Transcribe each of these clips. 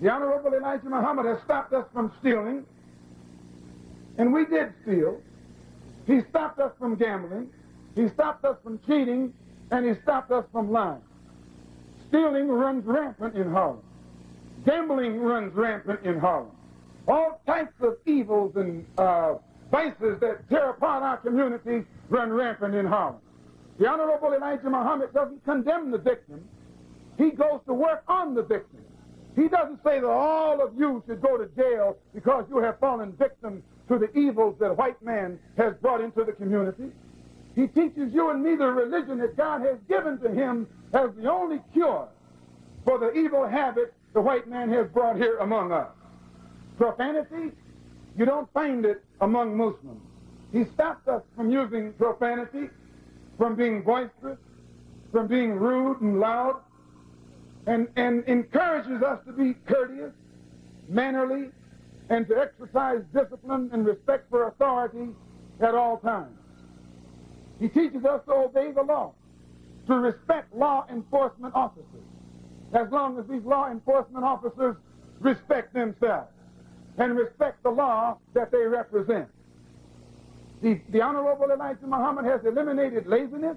The Honorable Elijah Muhammad has stopped us from stealing, and we did steal. He stopped us from gambling. He stopped us from cheating, and he stopped us from lying. Stealing runs rampant in Harlem. Gambling runs rampant in Harlem. All types of evils and uh, vices that tear apart our community run rampant in Harlem. The Honorable Elijah Muhammad doesn't condemn the victim. He goes to work on the victim. He doesn't say that all of you should go to jail because you have fallen victim to the evils that white man has brought into the community. He teaches you and me the religion that God has given to him as the only cure for the evil habit the white man has brought here among us. Profanity, you don't find it among Muslims. He stopped us from using profanity, from being boisterous, from being rude and loud, and, and encourages us to be courteous, mannerly, and to exercise discipline and respect for authority at all times. He teaches us to obey the law, to respect law enforcement officers, as long as these law enforcement officers respect themselves and respect the law that they represent. The, the Honorable Elijah Muhammad has eliminated laziness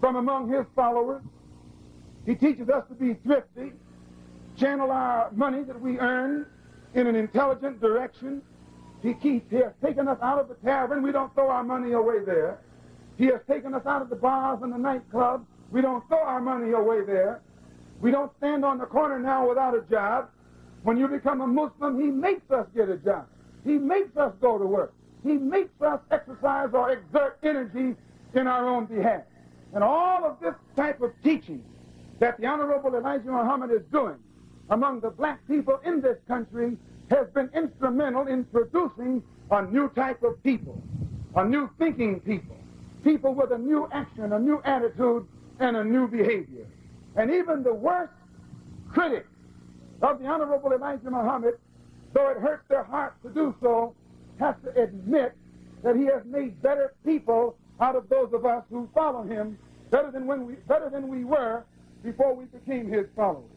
from among his followers. He teaches us to be thrifty, channel our money that we earn in an intelligent direction. He, keeps, he has taken us out of the tavern. We don't throw our money away there. He has taken us out of the bars and the nightclubs. We don't throw our money away there. We don't stand on the corner now without a job. When you become a Muslim, he makes us get a job. He makes us go to work. He makes us exercise or exert energy in our own behalf. And all of this type of teaching that the Honorable Elijah Muhammad is doing among the black people in this country has been instrumental in producing a new type of people, a new thinking people, people with a new action, a new attitude, and a new behavior. And even the worst critics of the Honorable Elijah Muhammad, though it hurts their hearts to do so, have to admit that he has made better people out of those of us who follow him, better than when we better than we were before we became his followers.